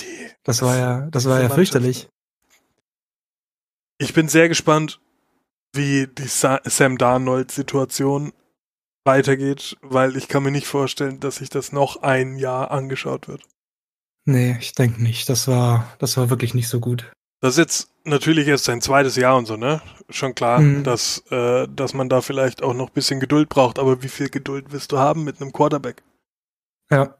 Die, das, das war ja, das war ja fürchterlich. Ich bin sehr gespannt, wie die Sa Sam Darnold-Situation weitergeht, weil ich kann mir nicht vorstellen, dass sich das noch ein Jahr angeschaut wird. Nee, ich denke nicht. Das war, das war wirklich nicht so gut. Das ist jetzt natürlich erst sein zweites Jahr und so, ne? Schon klar, mhm. dass, äh, dass man da vielleicht auch noch ein bisschen Geduld braucht, aber wie viel Geduld wirst du haben mit einem Quarterback? Ja.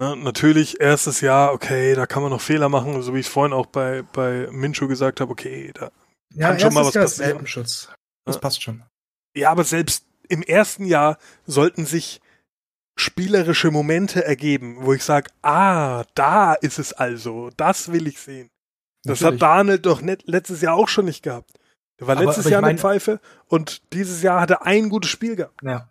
Ja, natürlich, erstes Jahr, okay, da kann man noch Fehler machen, so wie ich es vorhin auch bei, bei Minshu gesagt habe, okay, da ja, kann schon mal was Jahr passieren. Ist Das ja. passt schon. Ja, aber selbst im ersten Jahr sollten sich spielerische Momente ergeben, wo ich sage, ah, da ist es also, das will ich sehen. Das Natürlich. hat Daniel doch net, letztes Jahr auch schon nicht gehabt. Der war aber, letztes aber Jahr eine Pfeife und dieses Jahr hat er ein gutes Spiel gehabt. Ja.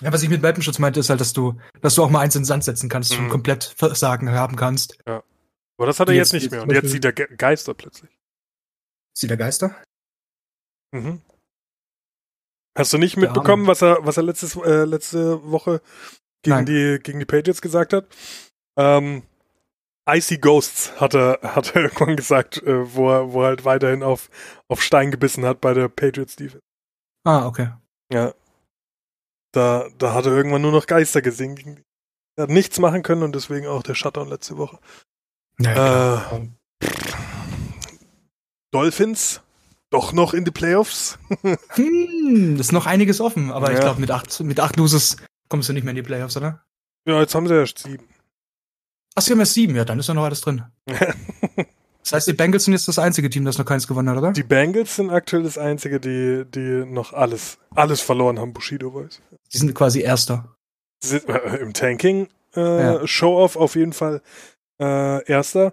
Ja, was ich mit Welpenschutz meinte, ist halt, dass du, dass du auch mal eins in den Sand setzen kannst mhm. und komplett Versagen haben kannst. Ja. Aber das hat er jetzt, jetzt nicht mehr. Und jetzt sieht er Geister plötzlich. Sieht er Geister? Mhm. Hast du nicht mitbekommen, was er, was er letztes, äh, letzte Woche gegen die, gegen die Patriots gesagt hat? Ähm, Icy Ghosts hat er, [laughs] hat er irgendwann gesagt, äh, wo, er, wo er halt weiterhin auf, auf Stein gebissen hat bei der Patriots Defense. Ah, okay. Ja, da, da hat er irgendwann nur noch Geister gesehen. Er hat nichts machen können und deswegen auch der Shutdown letzte Woche. Ja, äh, Dolphins doch noch in die Playoffs. [laughs] hm, ist noch einiges offen, aber ja. ich glaube, mit acht, mit acht Loses kommst du nicht mehr in die Playoffs, oder? Ja, jetzt haben sie erst sieben. Ach, sie haben erst sieben, ja, dann ist ja noch alles drin. [laughs] das heißt, die Bengals sind jetzt das einzige Team, das noch keins gewonnen hat, oder? Die Bengals sind aktuell das einzige, die, die noch alles, alles verloren haben, Bushido weiß. Die sind quasi Erster. Sind, äh, Im Tanking äh, ja. Show-Off auf jeden Fall äh, erster.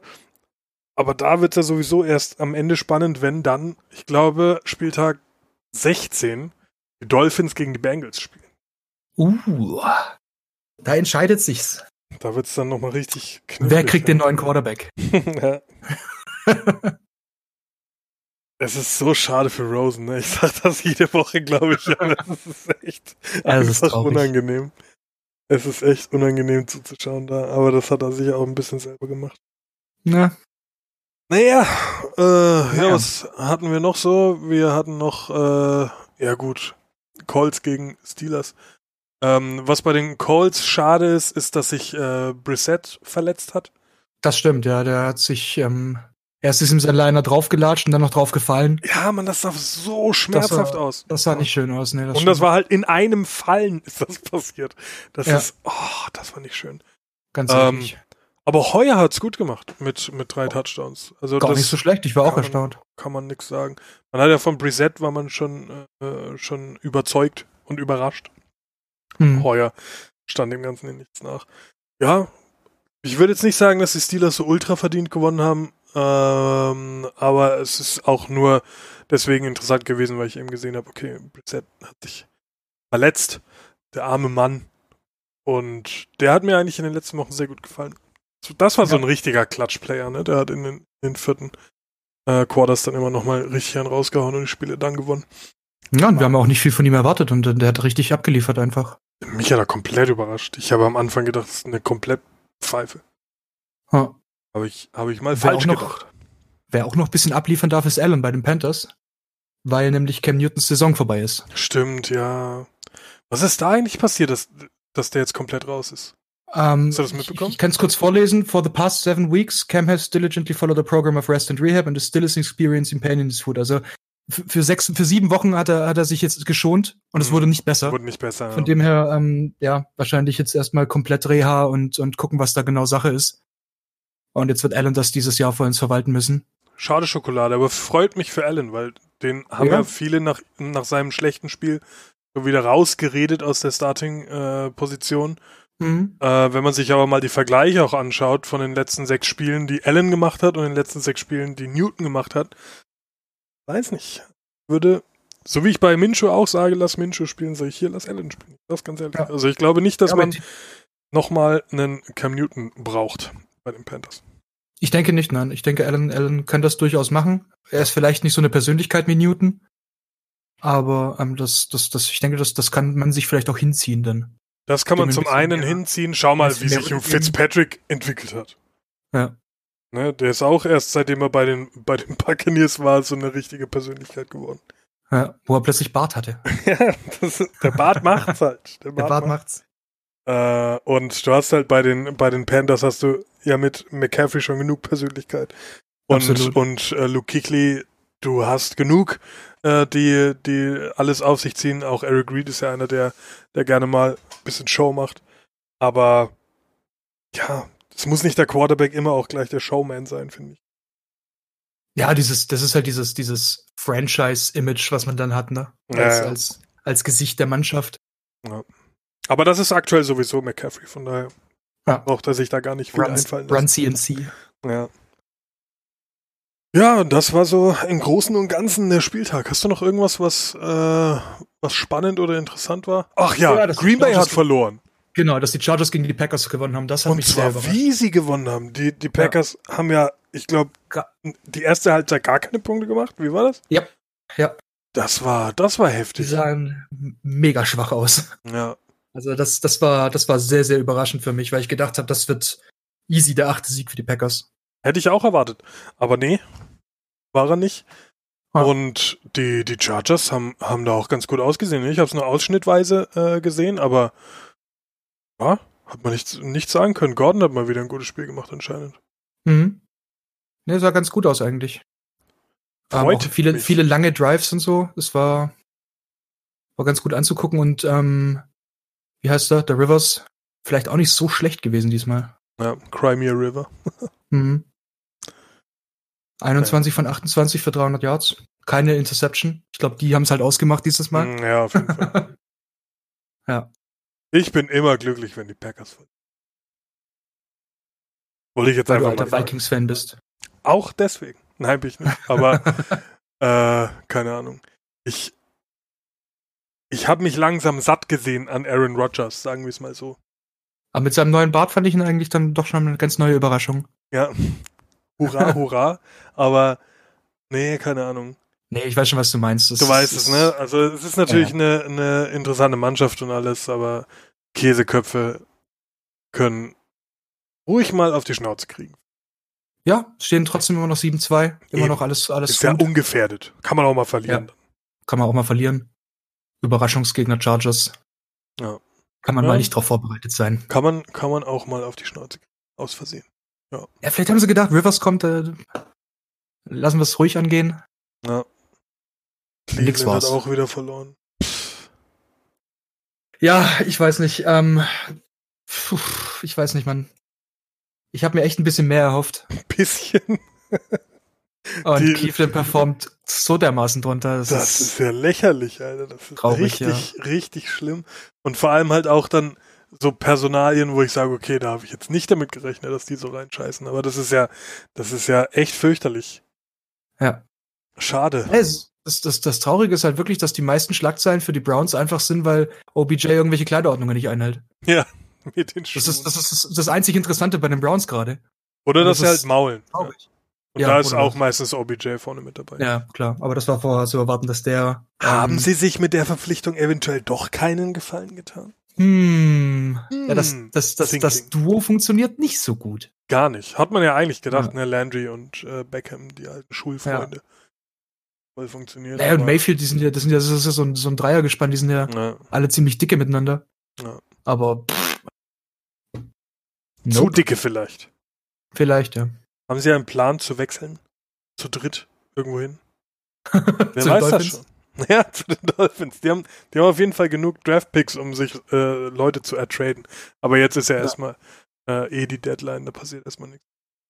Aber da wird es ja sowieso erst am Ende spannend, wenn dann, ich glaube, Spieltag 16 die Dolphins gegen die Bengals spielen. Uh, da entscheidet sich's. Da wird es dann nochmal richtig knifflig. Wer kriegt den neuen Quarterback? [laughs] ja. [laughs] Es ist so schade für Rosen, ne? Ich sag das jede Woche, glaube ich, aber [laughs] es ist echt ja, ist unangenehm. Es ist echt unangenehm zuzuschauen da, aber das hat er sich auch ein bisschen selber gemacht. Na. Naja, äh, naja. ja, was hatten wir noch so? Wir hatten noch, äh, ja gut, Colts gegen Steelers. Ähm, was bei den Colts schade ist, ist, dass sich äh, Brissett verletzt hat. Das stimmt, ja. Der hat sich ähm, erst ist ihm sein Liner draufgelatscht und dann noch draufgefallen. Ja, man, das sah so schmerzhaft das sah, aus. Das sah nicht schön aus, ne. Das und das war halt in einem Fallen [laughs] ist das passiert. Das ja. ist, oh, das war nicht schön. Ganz ehrlich. Ähm, aber Heuer hat's gut gemacht mit, mit drei Touchdowns. Also Gar nicht so schlecht, ich war auch erstaunt. Man, kann man nix sagen. Man hat ja von Brissett war man schon, äh, schon überzeugt und überrascht. Hm. Heuer stand dem Ganzen in nichts nach. Ja, ich würde jetzt nicht sagen, dass die Steelers so ultra verdient gewonnen haben, ähm, aber es ist auch nur deswegen interessant gewesen, weil ich eben gesehen habe, okay, Brissett hat sich verletzt, der arme Mann. Und der hat mir eigentlich in den letzten Wochen sehr gut gefallen. Das war ja. so ein richtiger Klatschplayer, ne? Der hat in den, in den vierten äh, Quarters dann immer nochmal richtig einen rausgehauen und die Spiele dann gewonnen. Ja, und wir haben auch nicht viel von ihm erwartet und der hat richtig abgeliefert einfach. Mich hat er komplett überrascht. Ich habe am Anfang gedacht, das ist eine komplett Pfeife. Ha. Habe ich, hab ich mal wer falsch noch, gedacht. Wer auch noch ein bisschen abliefern darf, ist Allen bei den Panthers. Weil nämlich Cam Newtons Saison vorbei ist. Stimmt, ja. Was ist da eigentlich passiert, dass, dass der jetzt komplett raus ist? Um, Hast du das mitbekommen? Ich, ich kann es kurz vorlesen. For the past seven weeks, Cam has diligently followed a program of rest and rehab and is still experiencing pain in his foot. Also für sechs, für sieben Wochen hat er, hat er sich jetzt geschont und es mhm. wurde nicht besser. Wurde nicht besser. Von ja. dem her, ähm, ja, wahrscheinlich jetzt erstmal komplett Reha und, und gucken, was da genau Sache ist. Und jetzt wird Allen das dieses Jahr vor uns verwalten müssen. Schade Schokolade, aber freut mich für Allen, weil den haben ja, ja viele nach, nach seinem schlechten Spiel wieder rausgeredet aus der Starting-Position. Äh, mhm. äh, wenn man sich aber mal die Vergleiche auch anschaut von den letzten sechs Spielen, die Allen gemacht hat und den letzten sechs Spielen, die Newton gemacht hat, weiß nicht. Würde, so wie ich bei Minshu auch sage, lass Minshu spielen, sage ich hier, lass Allen spielen. Das ganz ehrlich. Ja. Also ich glaube nicht, dass ja, man nochmal einen Cam Newton braucht bei den Panthers. Ich denke nicht, nein. Ich denke, Allen, Allen kann das durchaus machen. Er ist vielleicht nicht so eine Persönlichkeit wie Newton, aber ähm, das, das, das, ich denke, das, das kann man sich vielleicht auch hinziehen dann. Das kann man zum einen hinziehen. Schau mal, wie sich Fitzpatrick entwickelt hat. Ja. Ne, der ist auch erst seitdem er bei den, bei den Buccaneers war, so eine richtige Persönlichkeit geworden. Ja, wo er plötzlich Bart hatte. [laughs] ja, das, der Bart macht's halt. Der Bart, der Bart macht's. Äh, und du hast halt bei den, bei den Panthers hast du ja mit McCaffrey schon genug Persönlichkeit. Und, Absolut. und äh, Luke Kickley, du hast genug, äh, die, die alles auf sich ziehen. Auch Eric Reed ist ja einer, der, der gerne mal ein bisschen Show macht. Aber ja, es muss nicht der Quarterback immer auch gleich der Showman sein, finde ich. Ja, dieses, das ist halt dieses, dieses Franchise-Image, was man dann hat, ne? Als, ja, als, als Gesicht der Mannschaft. Ja. Aber das ist aktuell sowieso McCaffrey, von daher ja. braucht er sich da gar nicht viel Run, einfallen lassen. Run CNC. Ja. Ja, das war so im Großen und Ganzen der Spieltag. Hast du noch irgendwas, was, äh, was spannend oder interessant war? Ach ja, ja Green Bay hat verloren. Genau, dass die Chargers gegen die Packers gewonnen haben, das hat und mich zwar sehr wie sie gewonnen haben. Die, die Packers ja. haben ja, ich glaube, die erste Halbzeit gar keine Punkte gemacht. Wie war das? Ja. Ja. Das war, das war heftig. Die sahen mega schwach aus. Ja. Also das, das war, das war sehr, sehr überraschend für mich, weil ich gedacht habe, das wird easy der achte Sieg für die Packers. Hätte ich auch erwartet. Aber nee, war er nicht. Ah. Und die, die Chargers haben, haben da auch ganz gut ausgesehen. Ich habe es nur ausschnittweise äh, gesehen, aber ja, hat man nichts, nichts sagen können. Gordon hat mal wieder ein gutes Spiel gemacht anscheinend. Mhm. Ne, sah ganz gut aus eigentlich. Ähm, viele, mich. viele lange Drives und so. Es war, war ganz gut anzugucken und ähm, wie heißt der? Der Rivers. Vielleicht auch nicht so schlecht gewesen diesmal. Ja, Crimea River. [laughs] mhm. 21 ja. von 28 für 300 Yards. Keine Interception. Ich glaube, die haben es halt ausgemacht dieses Mal. Mm, ja, auf jeden Fall. [laughs] ja. Ich bin immer glücklich, wenn die Packers verlieren. Wollte ich jetzt weil einfach du alter Vikings-Fan bist. Auch deswegen. Nein, bin ich nicht. Aber [laughs] äh, keine Ahnung. Ich ich habe mich langsam satt gesehen an Aaron Rodgers, sagen wir es mal so. Aber mit seinem neuen Bart fand ich ihn eigentlich dann doch schon eine ganz neue Überraschung. Ja. Hurra, [laughs] hurra. Aber nee, keine Ahnung. Nee, ich weiß schon, was du meinst. Das du weißt es, ne? Also es ist natürlich ja. eine, eine interessante Mannschaft und alles, aber Käseköpfe können ruhig mal auf die Schnauze kriegen. Ja, stehen trotzdem immer noch 7-2. Immer Eben. noch alles, alles Ist gut. ja ungefährdet. Kann man auch mal verlieren. Ja. Kann man auch mal verlieren. Überraschungsgegner Chargers. Ja. Kann man ja. mal nicht drauf vorbereitet sein. Kann man, kann man auch mal auf die Schnauze. Aus Versehen. Ja. ja, vielleicht haben sie gedacht, Rivers kommt, äh, lassen wir es ruhig angehen. Ja. Nix war's. hat auch wieder verloren. Ja, ich weiß nicht. Ähm, ich weiß nicht, Mann. Ich habe mir echt ein bisschen mehr erhofft. Ein bisschen. [laughs] Und die, Cleveland performt so dermaßen drunter. Das, das ist, ist, ja lächerlich, Alter. Das ist traurig, richtig, ja. richtig schlimm. Und vor allem halt auch dann so Personalien, wo ich sage, okay, da habe ich jetzt nicht damit gerechnet, dass die so reinscheißen. Aber das ist ja, das ist ja echt fürchterlich. Ja. Schade. Es, das, das, das Traurige ist halt wirklich, dass die meisten Schlagzeilen für die Browns einfach sind, weil OBJ irgendwelche Kleiderordnungen nicht einhält. Ja, [laughs] mit den Schuhen. Das ist das, ist das einzig Interessante bei den Browns gerade. Oder dass sie halt maulen. Traurig. Und ja, da ist auch meistens OBJ vorne mit dabei. Ja, klar. Aber das war vorher zu erwarten, dass der. Haben ähm, Sie sich mit der Verpflichtung eventuell doch keinen Gefallen getan? Hm. hm. Ja, das, das, das, das Duo funktioniert nicht so gut. Gar nicht. Hat man ja eigentlich gedacht, ja. ne? Landry und äh, Beckham, die alten Schulfreunde. Ja. Voll funktioniert. Naja, und Mayfield, die sind ja, das sind ja, das ist ja so ein, so ein Dreiergespann, die sind ja, ja, alle ziemlich dicke miteinander. Ja. Aber. Pff. Nope. Zu dicke vielleicht. Vielleicht, ja. Haben Sie einen Plan zu wechseln? Zu dritt irgendwo hin? [laughs] Wer weiß Dolphins? das schon? [laughs] Ja, zu den Dolphins. Die haben, die haben auf jeden Fall genug Draftpicks, um sich äh, Leute zu ertraden. Aber jetzt ist ja, ja. erstmal äh, eh die Deadline, da passiert erstmal nichts.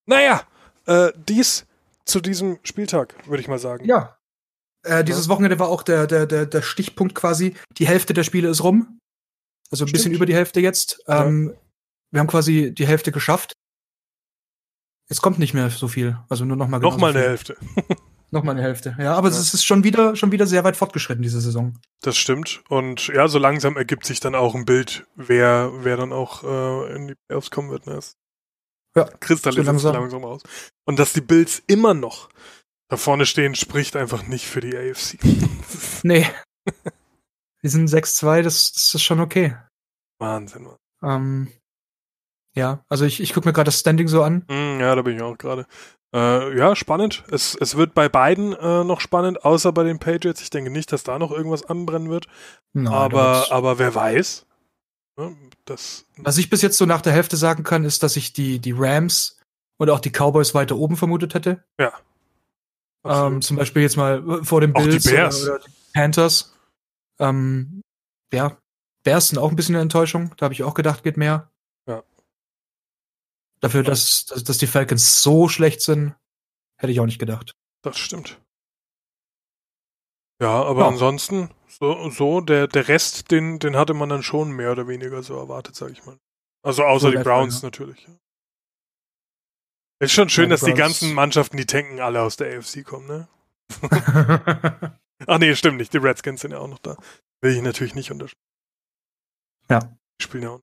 Naja, äh, dies zu diesem Spieltag, würde ich mal sagen. Ja. Äh, dieses. Wochenende war auch der, der, der, der Stichpunkt quasi. Die Hälfte der Spiele ist rum. Also ein Stimmt. bisschen über die Hälfte jetzt. Ähm, ja. Wir haben quasi die Hälfte geschafft. Es kommt nicht mehr so viel. Also nur noch mal Noch mal eine Hälfte. [laughs] noch mal eine Hälfte. Ja, aber ja. es ist schon wieder, schon wieder sehr weit fortgeschritten, diese Saison. Das stimmt. Und ja, so langsam ergibt sich dann auch ein Bild, wer, wer dann auch äh, in die Playoffs kommen wird. Ne? Ja. Kristallisiert so langsam. langsam aus. Und dass die Bills immer noch da vorne stehen, spricht einfach nicht für die AFC. [laughs] [laughs] nee. Wir sind 6-2, das, das ist schon okay. Wahnsinn, Mann. Ähm, ja, also ich, ich gucke mir gerade das Standing so an. Mm, ja, da bin ich auch gerade. Äh, ja, spannend. Es, es wird bei beiden äh, noch spannend, außer bei den Patriots. Ich denke nicht, dass da noch irgendwas anbrennen wird. Nein, aber, aber wer weiß. Ne, das, Was ich bis jetzt so nach der Hälfte sagen kann, ist, dass ich die, die Rams und auch die Cowboys weiter oben vermutet hätte. Ja. Ähm, zum Beispiel jetzt mal vor dem Bills die Bears. oder, oder die Panthers. Ähm, ja, Bears sind auch ein bisschen eine Enttäuschung. Da habe ich auch gedacht, geht mehr. Dafür, dass, dass, die Falcons so schlecht sind, hätte ich auch nicht gedacht. Das stimmt. Ja, aber ja. ansonsten, so, so der, der Rest, den, den hatte man dann schon mehr oder weniger so erwartet, sag ich mal. Also außer so die Browns ja. natürlich. Ist schon schön, ja, dass die ganzen Mannschaften, die tanken, alle aus der AFC kommen, ne? [laughs] Ach nee, stimmt nicht. Die Redskins sind ja auch noch da. Will ich natürlich nicht unterstützen. Ja. Die spielen ja auch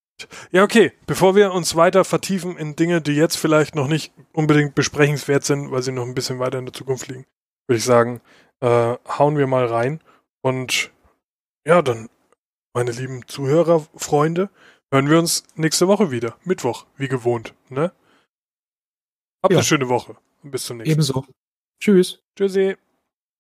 ja, okay. Bevor wir uns weiter vertiefen in Dinge, die jetzt vielleicht noch nicht unbedingt besprechenswert sind, weil sie noch ein bisschen weiter in der Zukunft liegen, würde ich sagen, äh, hauen wir mal rein. Und ja, dann, meine lieben Zuhörer, Freunde, hören wir uns nächste Woche wieder. Mittwoch, wie gewohnt. Ne? Habt ja. eine schöne Woche. Bis zum nächsten Mal. Ebenso. Tschüss. Tschüssi.